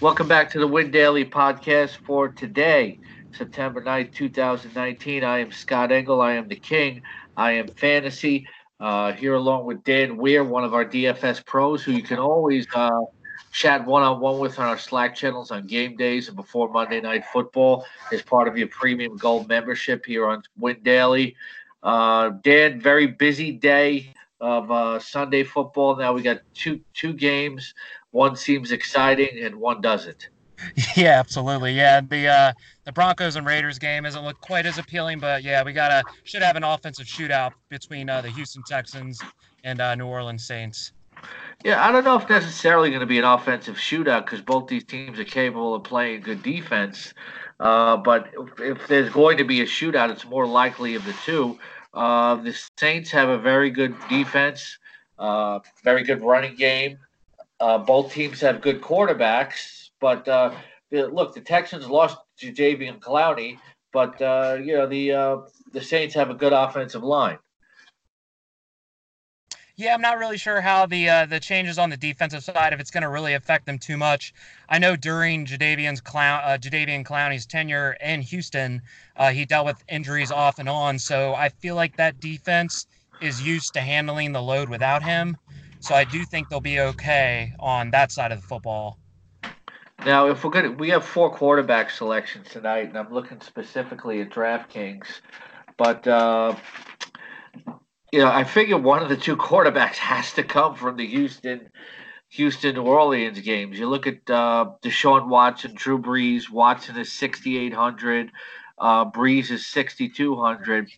Welcome back to the Win Daily podcast for today, September 9th, 2019. I am Scott Engel. I am the king. I am fantasy. Uh, here along with Dan Weir, one of our DFS pros, who you can always uh, chat one on one with on our Slack channels on game days and before Monday Night Football as part of your premium gold membership here on Win Daily. Uh, Dan, very busy day of uh, Sunday football. Now we got two two games. One seems exciting and one doesn't. Yeah, absolutely. Yeah, the uh, the Broncos and Raiders game doesn't look quite as appealing, but yeah, we gotta should have an offensive shootout between uh, the Houston Texans and uh, New Orleans Saints. Yeah, I don't know if necessarily going to be an offensive shootout because both these teams are capable of playing good defense. Uh, but if, if, there's going to be a shootout, it's more likely of the two. Uh, the Saints have a very good defense, uh, very good running game. Uh, both teams have good quarterbacks, but uh, look, the Texans lost Jadeveon Clowney, but uh, you know the the Saints have a good offensive line. Yeah, I'm not really sure how the uh, the changes on the defensive side if it's going to really affect them too much. I know during Jadeveon's clown uh, Jadeveon Clowney's tenure in Houston, uh, he dealt with injuries off and on. So I feel like that defense is used to handling the load without him. So I do think they'll be okay on that side of the football. Now, if we're gonna, we have four quarterback selections tonight, and I'm looking specifically at DraftKings, but. Uh, you know, I figure one of the two quarterbacks has to come from the Houston, Houston, New Orleans games. You look at uh, Deshaun Watson, Drew Brees. Watson is sixty eight hundred. Uh, Brees is sixty two hundred.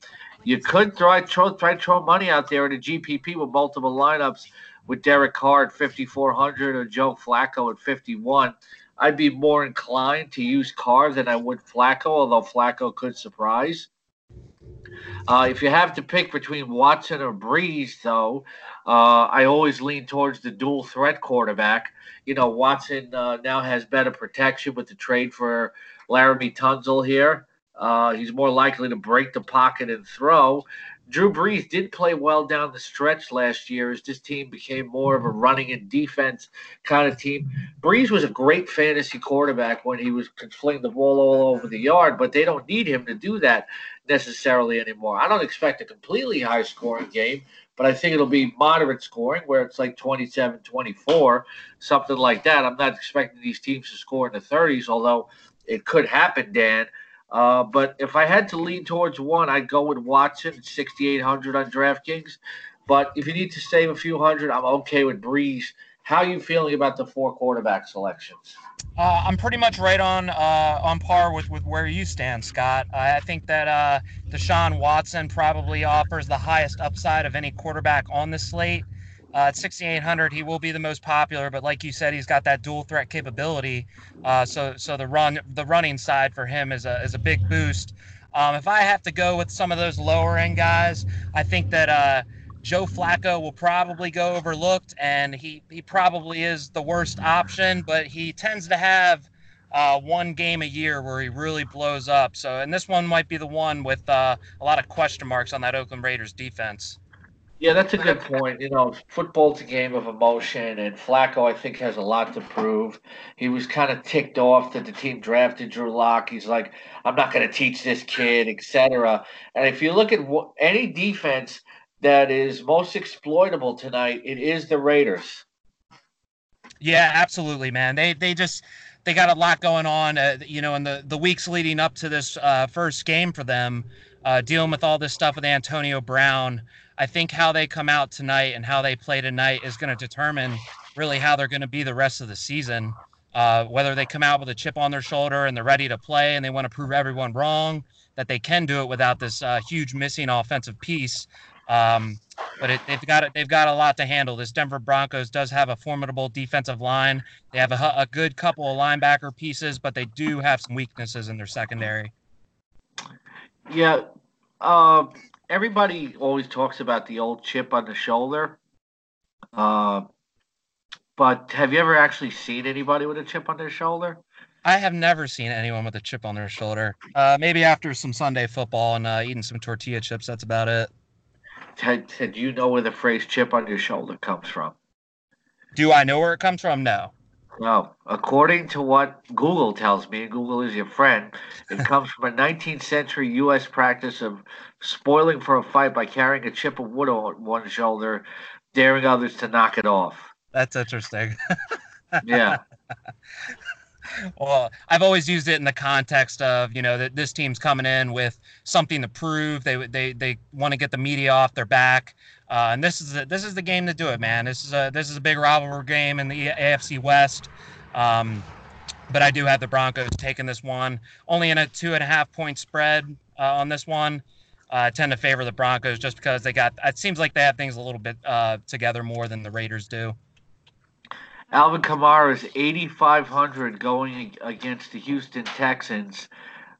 You could try throw try throw money out there in a GPP with multiple lineups with Derek Carr at fifty four hundred or Joe Flacco at fifty one. I'd be more inclined to use Carr than I would Flacco, although Flacco could surprise. Uh, if you have to pick between Watson or Brees, though, uh, I always lean towards the dual threat quarterback. You know, Watson uh, now has better protection with the trade for Laremy Tunsil here. Uh, he's more likely to break the pocket and throw. Drew Brees did play well down the stretch last year as this team became more of a running and defense kind of team. Brees was a great fantasy quarterback when he was fling the ball all over the yard, but they don't need him to do that necessarily anymore. I don't expect a completely high scoring game, but I think it'll be moderate scoring where it's like 27 24, something like that. I'm not expecting these teams to score in the 30s, although it could happen, Dan. Uh, but if I had to lean towards one, I'd go with Watson at 6,800 on DraftKings. But if you need to save a few hundred, I'm okay with Brees. How are you feeling about the four quarterback selections? Uh, I'm pretty much right on uh, on par with, with where you stand, Scott. I think that uh, Deshaun Watson probably offers the highest upside of any quarterback on the slate. Uh, at 6,800, he will be the most popular, but like you said, he's got that dual threat capability. Uh, so, so the run, the running side for him is a is a big boost. Um, if I have to go with some of those lower end guys, I think that uh, Joe Flacco will probably go overlooked, and he he probably is the worst option, but he tends to have. Uh, one game a year where he really blows up. So, and this one might be the one with uh, a lot of question marks on that Oakland Raiders defense. Yeah, that's a good point. You know, football's a game of emotion, and Flacco, I think, has a lot to prove. He was kind of ticked off that the team drafted Drew Lock. He's like, I'm not going to teach this kid, etc. And if you look at what, any defense that is most exploitable tonight, it is the Raiders. Yeah, absolutely, man. They they just they got a lot going on. Uh, you know, in the the weeks leading up to this uh, first game for them, uh, dealing with all this stuff with Antonio Brown. I think how they come out tonight and how they play tonight is going to determine really how they're going to be the rest of the season. Uh, whether they come out with a chip on their shoulder and they're ready to play and they want to prove everyone wrong that they can do it without this uh, huge missing offensive piece. Um, but it, they've got they've got a lot to handle. This Denver Broncos does have a formidable defensive line. They have a, a good couple of linebacker pieces, but they do have some weaknesses in their secondary. Yeah, uh, everybody always talks about the old chip on the shoulder. Uh, but have you ever actually seen anybody with a chip on their shoulder? I have never seen anyone with a chip on their shoulder. Uh, maybe after some Sunday football and uh, eating some tortilla chips. That's about it. Ted, Ted, do you know where the phrase "chip on your shoulder" comes from? Do I know where it comes from? No. No, according to what Google tells me, and Google is your friend. It comes from a 19th century U.S. practice of spoiling for a fight by carrying a chip of wood on one shoulder, daring others to knock it off. That's interesting. yeah. well, I've always used it in the context of you know that this team's coming in with something to prove. They they they want to get the media off their back, uh, and this is a, this is the game to do it, man. This is a this is a big rivalry game in the AFC West. Um, but I do have the Broncos taking this one, only in a two and a half point spread uh, on this one. Uh, I tend to favor the Broncos just because they got. It seems like they have things a little bit uh, together more than the Raiders do. Alvin Kamara is 8,500 going against the Houston Texans.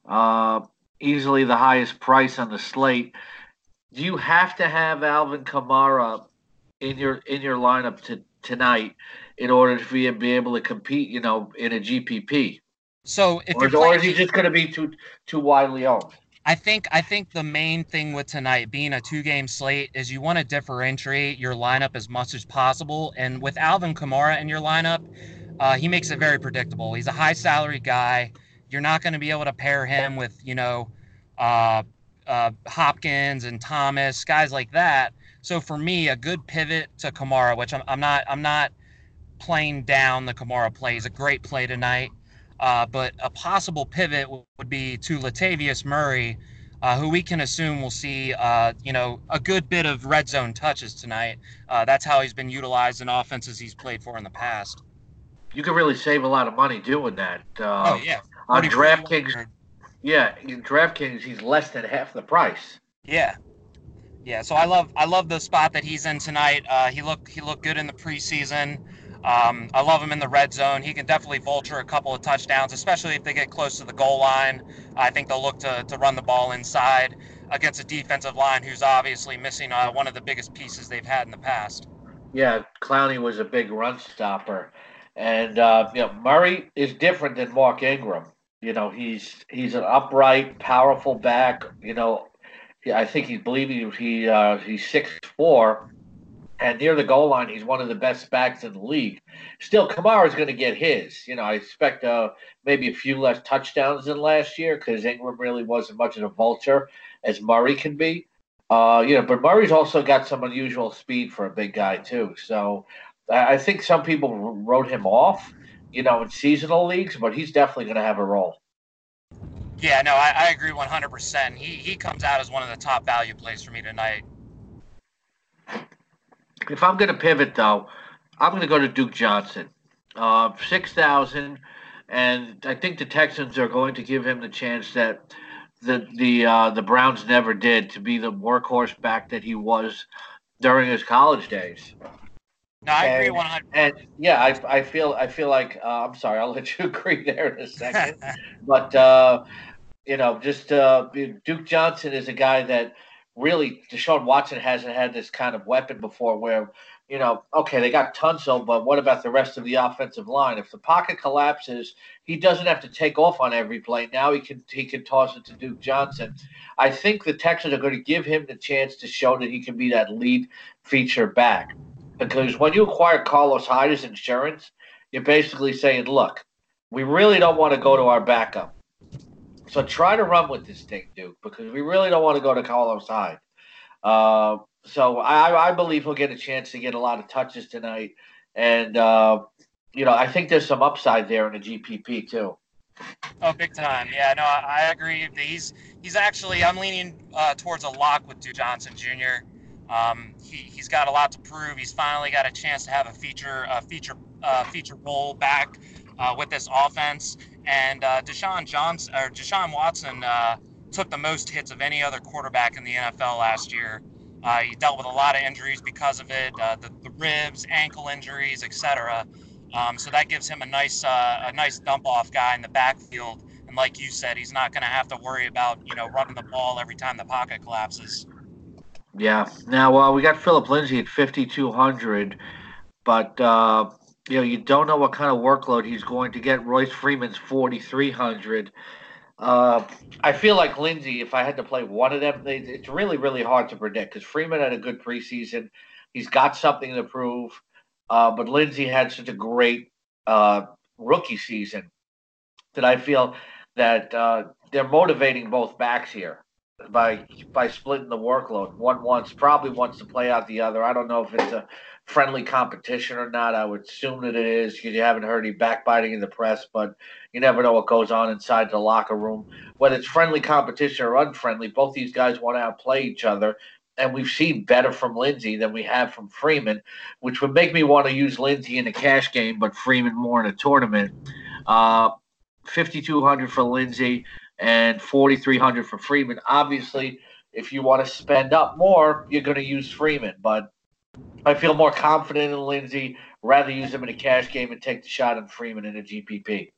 Uh, easily the highest price on the slate. Do you have to have Alvin Kamara in your in your lineup to, tonight in order to be, be able to compete? You know, in a GPP. So if or, or is he just going to be too too widely owned? I think I think the main thing with tonight being a two game slate is you want to differentiate your lineup as much as possible. And with Alvin Kamara in your lineup, uh, he makes it very predictable. He's a high salary guy. You're not going to be able to pair him with you know uh, uh, Hopkins and Thomas guys like that. So for me, a good pivot to Kamara, which I'm, I'm not I'm not playing down the Kamara play. He's a great play tonight. Uh, but a possible pivot would be to Latavius Murray, uh, who we can assume will see, uh, you know, a good bit of red zone touches tonight. Uh, that's how he's been utilized in offenses he's played for in the past. You can really save a lot of money doing that. Uh, oh yeah, on DraftKings. Yeah, in DraftKings, he's less than half the price. Yeah, yeah. So I love I love the spot that he's in tonight. Uh, he looked he looked good in the preseason. Um, I love him in the red zone. He can definitely vulture a couple of touchdowns, especially if they get close to the goal line. I think they'll look to, to run the ball inside against a defensive line who's obviously missing uh, one of the biggest pieces they've had in the past. Yeah, Clowney was a big run stopper, and uh, you know Murray is different than Mark Ingram. You know, he's he's an upright, powerful back. You know, I think he's believing he uh, he's six four and near the goal line, he's one of the best backs in the league. Still, Kamara is going to get his. You know, I expect uh, maybe a few less touchdowns than last year because Ingram really wasn't much of a vulture as Murray can be. Uh, you know, but Murray's also got some unusual speed for a big guy too. So I think some people wrote him off, you know, in seasonal leagues, but he's definitely going to have a role. Yeah, no, I, I agree 100%. He he comes out as one of the top value plays for me tonight. If I'm going to pivot, though, I'm going to go to Duke Johnson. Uh, 6,000. And I think the Texans are going to give him the chance that the the uh, the Browns never did to be the workhorse back that he was during his college days. No, I and, agree 100. And yeah, I, I feel I feel like uh, I'm sorry. I'll let you agree there in a second. but uh, you know, just uh, Duke Johnson is a guy that really Deshaun Watson hasn't had this kind of weapon before where, you know, okay, they got Tunsil, but what about the rest of the offensive line? If the pocket collapses, he doesn't have to take off on every play. Now he can he can toss it to Duke Johnson. I think the Texans are going to give him the chance to show that he can be that lead feature back. Because when you acquire Carlos Hyde as insurance, you're basically saying, look, we really don't want to go to our backup. So try to run with this thing, Duke, because we really don't want to go to Carlos Hyde. Uh, so I, I, believe he'll get a chance to get a lot of touches tonight, and uh, you know I think there's some upside there in the GPP too. Oh, big time! Yeah, no, I, I agree. He's he's actually I'm leaning uh, towards a lock with Duke Johnson Jr. Um, he he's got a lot to prove. He's finally got a chance to have a feature a feature uh, feature role back uh, with this offense. And uh, Deshaun Johnson or Deshaun Watson uh, took the most hits of any other quarterback in the NFL last year. Uh, he dealt with a lot of injuries because of it, uh, the, the, ribs, ankle injuries, etc. Um, so that gives him a nice uh, a nice dump off guy in the backfield. And like you said, he's not going to have to worry about you know running the ball every time the pocket collapses. Yeah. Now uh, we got Phillip Lindsay at 5,200, but you know, you don't know what kind of workload he's going to get. Royce Freeman's 4,300. Uh, I feel like Lindsay, if I had to play one of them, it's really, really hard to predict because Freeman had a good preseason. He's got something to prove. Uh, but Lindsay had such a great uh, rookie season that I feel that uh, they're motivating both backs here by by splitting the workload. One wants probably wants to play out the other. I don't know if it's a friendly competition or not. I would assume that it is because you haven't heard any backbiting in the press, but you never know what goes on inside the locker room. Whether it's friendly competition or unfriendly, both these guys want to outplay each other. And we've seen better from Lindsay than we have from Freeman, which would make me want to use Lindsay in a cash game, but Freeman more in a tournament. Uh, 5200 for Lindsay and 4300 for Freeman. Obviously, if you want to spend up more, you're going to use Freeman, but I feel more confident in Lindsay. Rather use him in a cash game and take the shot on Freeman in a GPP.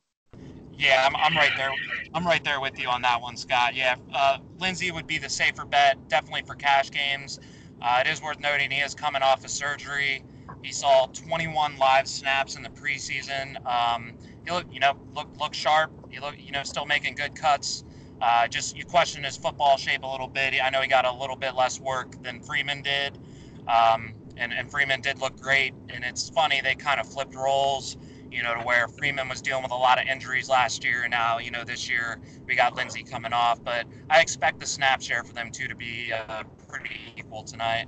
Yeah, I'm, I'm right there. I'm right there with you on that one, Scott. Yeah, uh, Lindsay would be the safer bet, definitely for cash games. Uh, it is worth noting he is coming off of surgery. He saw 21 live snaps in the preseason. Um, he look, you know, look look sharp. He look, you know, still making good cuts. Uh, just you question his football shape a little bit. I know he got a little bit less work than Freeman did, um, and and Freeman did look great. And it's funny they kind of flipped roles, you know, to where Freeman was dealing with a lot of injuries last year, and now you know this year we got Lindsay coming off. But I expect the snap share for them two to be uh, pretty equal tonight.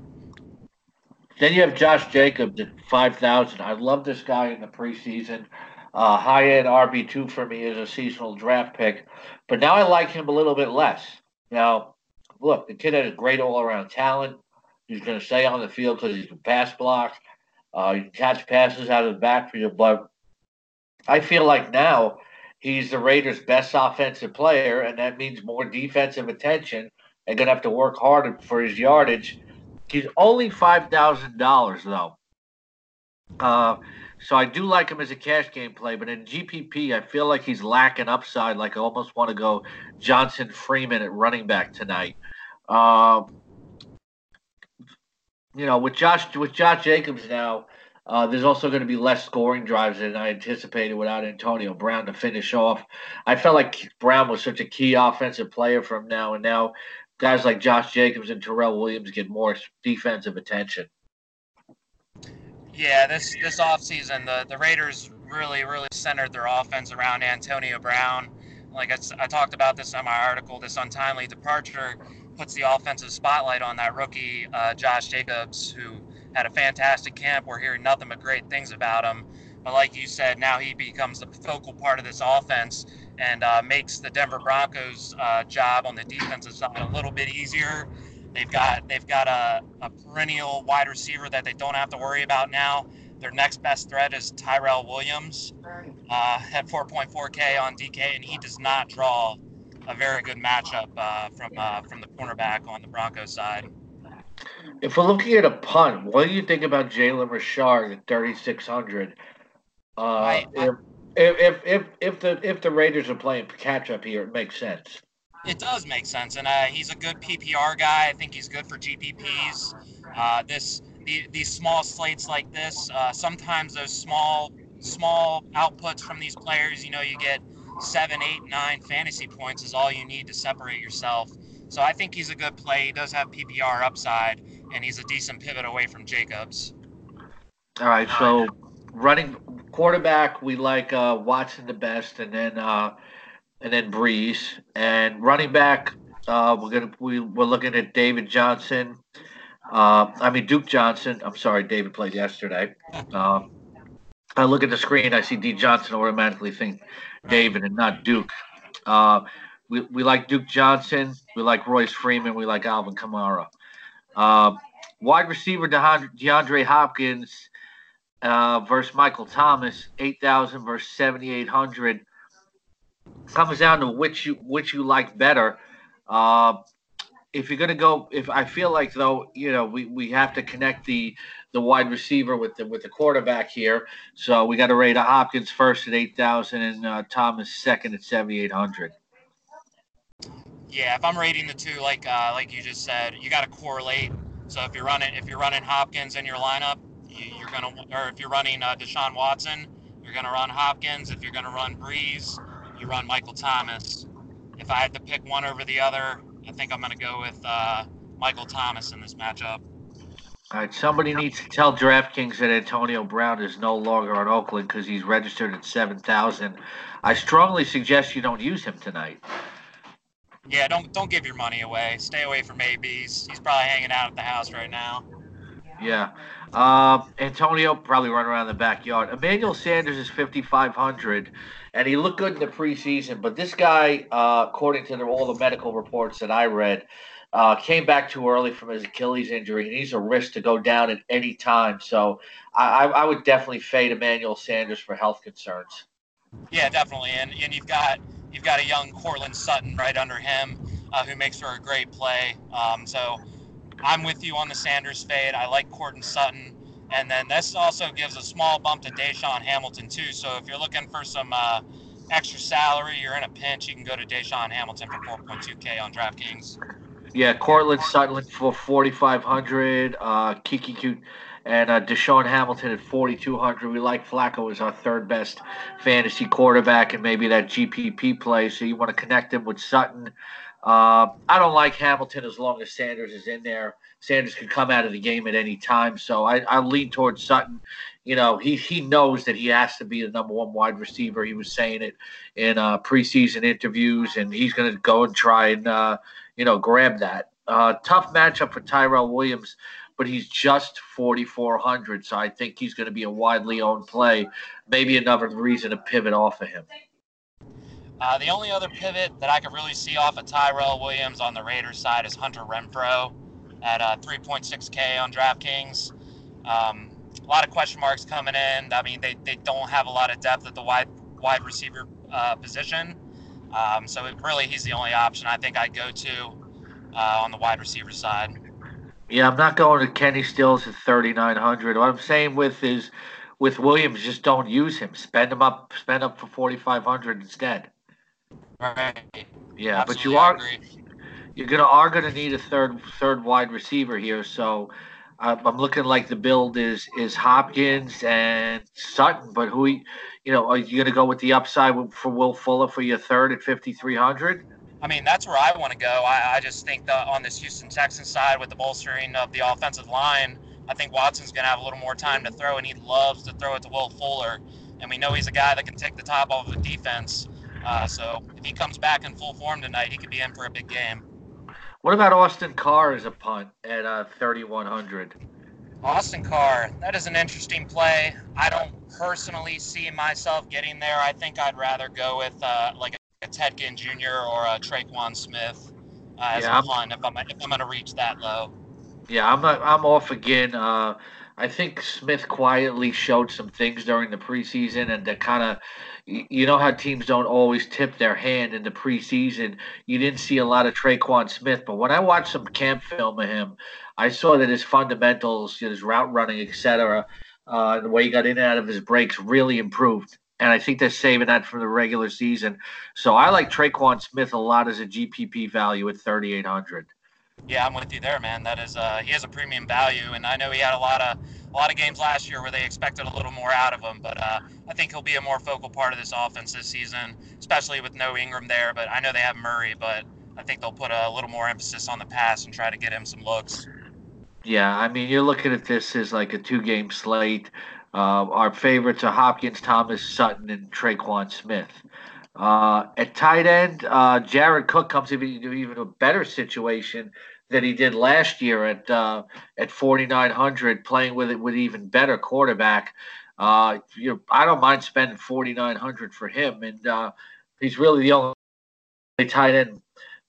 Then you have Josh Jacobs at five thousand. I love this guy in the preseason. Uh, high end RB two for me is a seasonal draft pick, but now I like him a little bit less. Now, look, the kid has great all around talent. He's going to stay on the field because he can pass block. Uh, he can catch passes out of the backfield, but I feel like now he's the Raiders' best offensive player, and that means more defensive attention. They're going to have to work harder for his yardage. He's only five thousand dollars though. Uh, so I do like him as a cash game play, but in GPP, I feel like he's lacking upside. Like I almost want to go Johnson Freeman at running back tonight. Uh, you know, with Josh with Josh Jacobs now, uh, there's also going to be less scoring drives than I anticipated without Antonio Brown to finish off. I felt like Brown was such a key offensive player from now, and now guys like Josh Jacobs and Terrell Williams get more defensive attention. Yeah, this this offseason, the the Raiders really really centered their offense around Antonio Brown. Like I, I talked about this in my article, this untimely departure puts the offensive spotlight on that rookie uh, Josh Jacobs, who had a fantastic camp. We're hearing nothing but great things about him. But like you said, now he becomes the focal part of this offense and uh, makes the Denver Broncos' uh, job on the defensive side a little bit easier. They've got they've got a, a perennial wide receiver that they don't have to worry about now. Their next best threat is Tyrell Williams uh, at 4.4K on DK, and he does not draw a very good matchup uh, from uh, from the cornerback on the Broncos side. If we're looking at a punt, what do you think about Jalen Richard at 3,600? Uh, if, if if if the if the Raiders are playing catch up here, it makes sense it does make sense, and uh, he's a good PPR guy. I think he's good for GPPs. Uh, this the, these small slates like this, uh, sometimes those small small outputs from these players, you know, you get seven, eight, nine fantasy points is all you need to separate yourself. So I think he's a good play. He does have PPR upside, and he's a decent pivot away from Jacobs. All right, so running quarterback, we like uh, Watson the best, and then uh, and then Brees. And running back, uh, we're gonna we, we're looking at David Johnson. Uh, I mean Duke Johnson. I'm sorry, David played yesterday. Uh, I look at the screen, I see D Johnson, automatically think David and not Duke. Uh, we, we like Duke Johnson. We like Royce Freeman. We like Alvin Kamara. Uh, wide receiver DeAndre Hopkins uh, versus Michael Thomas, 8,000 versus 7,800 comes down to which you which you like better. Uh, if you're gonna go, if I feel like though, you know, we, we have to connect the the wide receiver with the with the quarterback here. So we got to rate Hopkins first at eight thousand and uh, Thomas second at seventy eight hundred. Yeah, if I'm rating the two, like uh, like you just said, you got to correlate. So if you're running if you're running Hopkins in your lineup, you, are gonna or if you're running uh, Deshaun Watson, you're gonna run Hopkins. If you're gonna run Brees, you run Michael Thomas. If I had to pick one over the other, I think I'm going to go with uh, Michael Thomas in this matchup. All right, somebody needs to tell DraftKings that Antonio Brown is no longer on Oakland because he's registered at seven thousand. I strongly suggest you don't use him tonight. Yeah, don't don't give your money away. Stay away from ABs. He's probably hanging out at the house right now. Yeah. Uh, Antonio probably run around the backyard. Emmanuel Sanders is 5,500, and he looked good in the preseason. But this guy, uh, according to the, all the medical reports that I read, uh, came back too early from his Achilles injury, and he's a risk to go down at any time. So I, I would definitely fade Emmanuel Sanders for health concerns. Yeah, definitely. And, and you've got you've got a young Courtland Sutton right under him, uh, who makes for a great play. Um, so I'm with you on the Sanders fade. I like Courtland Sutton. And then this also gives a small bump to DaeSean Hamilton, too. So if you're looking for some uh, extra salary, you're in a pinch, you can go to DaeSean Hamilton for 4.2K on DraftKings. Yeah, Courtland Sutton for 4,500. Uh, Coutee and uh, DaeSean Hamilton at 4,200. We like Flacco as our third best fantasy quarterback and maybe that GPP play. So you want to connect him with Sutton. Uh, I don't like Hamilton as long as Sanders is in there. Sanders could come out of the game at any time. So I, I lean towards Sutton. You know, he, he knows that he has to be the number one wide receiver. He was saying it in uh, preseason interviews, and he's going to go and try and, uh, you know, grab that. Uh, tough matchup for Tyrell Williams but he's just 4,400. So I think he's going to be a widely owned play. Maybe another reason to pivot off of him. Uh, the only other pivot that I could really see off of Tyrell Williams on the Raiders side is Hunter Renfrow at uh, 3.6K on DraftKings. Um, a lot of question marks coming in. I mean, they, they don't have a lot of depth at the wide wide receiver uh, position. Um, so it, really, he's the only option I think I'd go to uh, on the wide receiver side. Yeah, I'm not going to Kenny Stills at 3,900. What I'm saying with is, with Williams, just don't use him. Spend him up. Spend up for 4,500 instead. Right. Yeah, Absolutely but you are you're gonna are gonna need a third third wide receiver here. So I'm looking like the build is is Hopkins and Sutton. But who, you know, are you gonna go with the upside for Will Fuller for your third at 5,300? I mean, that's where I want to go. I, I just think that on this Houston Texans side, with the bolstering of the offensive line, I think Watson's going to have a little more time to throw, and he loves to throw it to Will Fuller. And we know he's a guy that can take the top off of the defense. Uh, so if he comes back in full form tonight, he could be in for a big game. What about Austin Carr as a punt at uh, 3,100? Austin Carr, that is an interesting play. I don't personally see myself getting there. I think I'd rather go with uh, like a Ted Ginn Jr. or a Tre'Quan Smith uh, as yeah, a punt if I'm if I'm going to reach that low. Yeah, I'm not, I'm off again. Uh, I think Smith quietly showed some things during the preseason, and that kind of, you know, how teams don't always tip their hand in the preseason. You didn't see a lot of Tre'Quan Smith, but when I watched some camp film of him, I saw that his fundamentals, his route running, etc., uh, the way he got in and out of his breaks really improved and I think they're saving that for the regular season. So I like Tre'Quan Smith a lot as a GPP value at 3,800. Yeah, I'm with you there, man. That is, uh, he has a premium value, and I know he had a lot of a lot of games last year where they expected a little more out of him. But uh, I think he'll be a more focal part of this offense this season, especially with no Ingram there. But I know they have Murray, but I think they'll put a little more emphasis on the pass and try to get him some looks. Yeah, I mean, you're looking at this as like a two-game slate. Uh, our favorites are Hopkins, Thomas, Sutton, and Tre'Quan Smith. Uh, at tight end, uh, Jared Cook comes into even a better situation than he did last year at uh, at 4,900, playing with it with even better quarterback. Uh, you I don't mind spending 4,900 for him, and uh, he's really the only tight end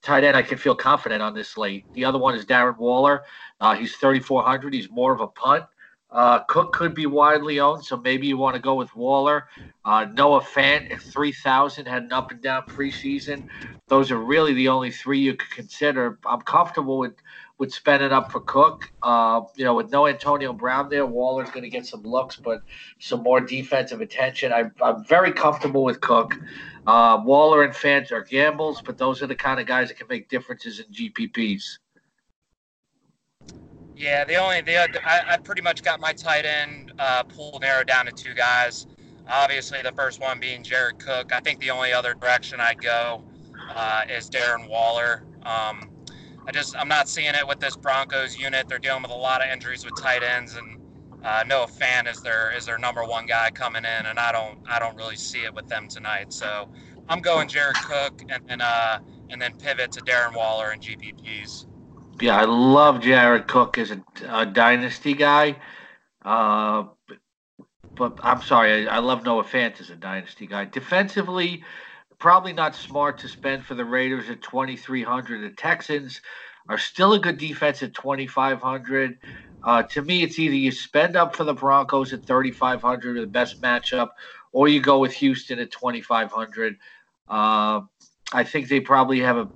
tight end I can feel confident on this slate. The other one is Darren Waller. Uh, he's 3,400. He's more of a punt. Uh, Cook could be widely owned, so maybe you want to go with Waller. Uh, Noah Fant at 3,000 had an up and down preseason. Those are really the only three you could consider. I'm comfortable with, with spending up for Cook. Uh, you know, with no Antonio Brown there, Waller's going to get some looks, but some more defensive attention. I, I'm very comfortable with Cook. Uh, Waller and Fant are gambles, but those are the kind of guys that can make differences in GPPs. Yeah, the only the I, I pretty much got my tight end uh, pool narrowed down to two guys. Obviously, the first one being Jared Cook. I think the only other direction I go uh, is Darren Waller. Um, I just I'm not seeing it with this Broncos unit. They're dealing with a lot of injuries with tight ends, and uh, Noah Fant is their is their number one guy coming in, and I don't I don't really see it with them tonight. So I'm going Jared Cook, and then uh, and then pivot to Darren Waller and GPPs. Yeah, I love Jared Cook as a, a dynasty guy. Uh, but I'm sorry, I, I love Noah Fant as a dynasty guy. Defensively, probably not smart to spend for the Raiders at 2,300. The Texans are still a good defense at 2,500. Uh, to me, it's either you spend up for the Broncos at 3,500, or the best matchup, or you go with Houston at 2,500. Uh, I think they probably have a,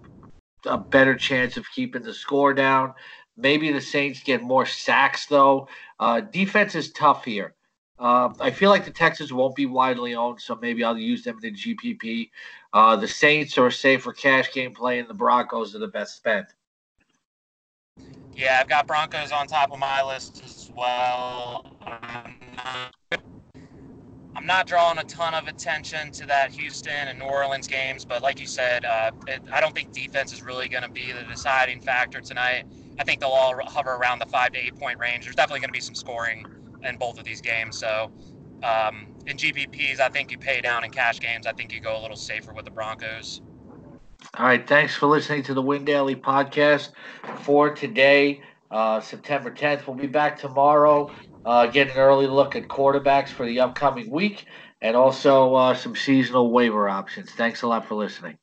a better chance of keeping the score down. Maybe the Saints get more sacks, though. Uh, defense is tough here. Uh, I feel like the Texans won't be widely owned, so maybe I'll use them in the GPP. Uh, the Saints are a safer cash game play, and the Broncos are the best spend. Yeah, I've got Broncos on top of my list as well. I'm not drawing a ton of attention to that Houston and New Orleans games, but like you said, uh, it, I don't think defense is really going to be the deciding factor tonight. I think they'll all hover around the five to eight point range. There's definitely going to be some scoring in both of these games. So um, in GPPs, I think you pay down. In cash games, I think you go a little safer with the Broncos. All right. Thanks for listening to the Win Daily podcast for today, uh, September 10th. We'll be back tomorrow, uh, getting an early look at quarterbacks for the upcoming week and also uh, some seasonal waiver options. Thanks a lot for listening.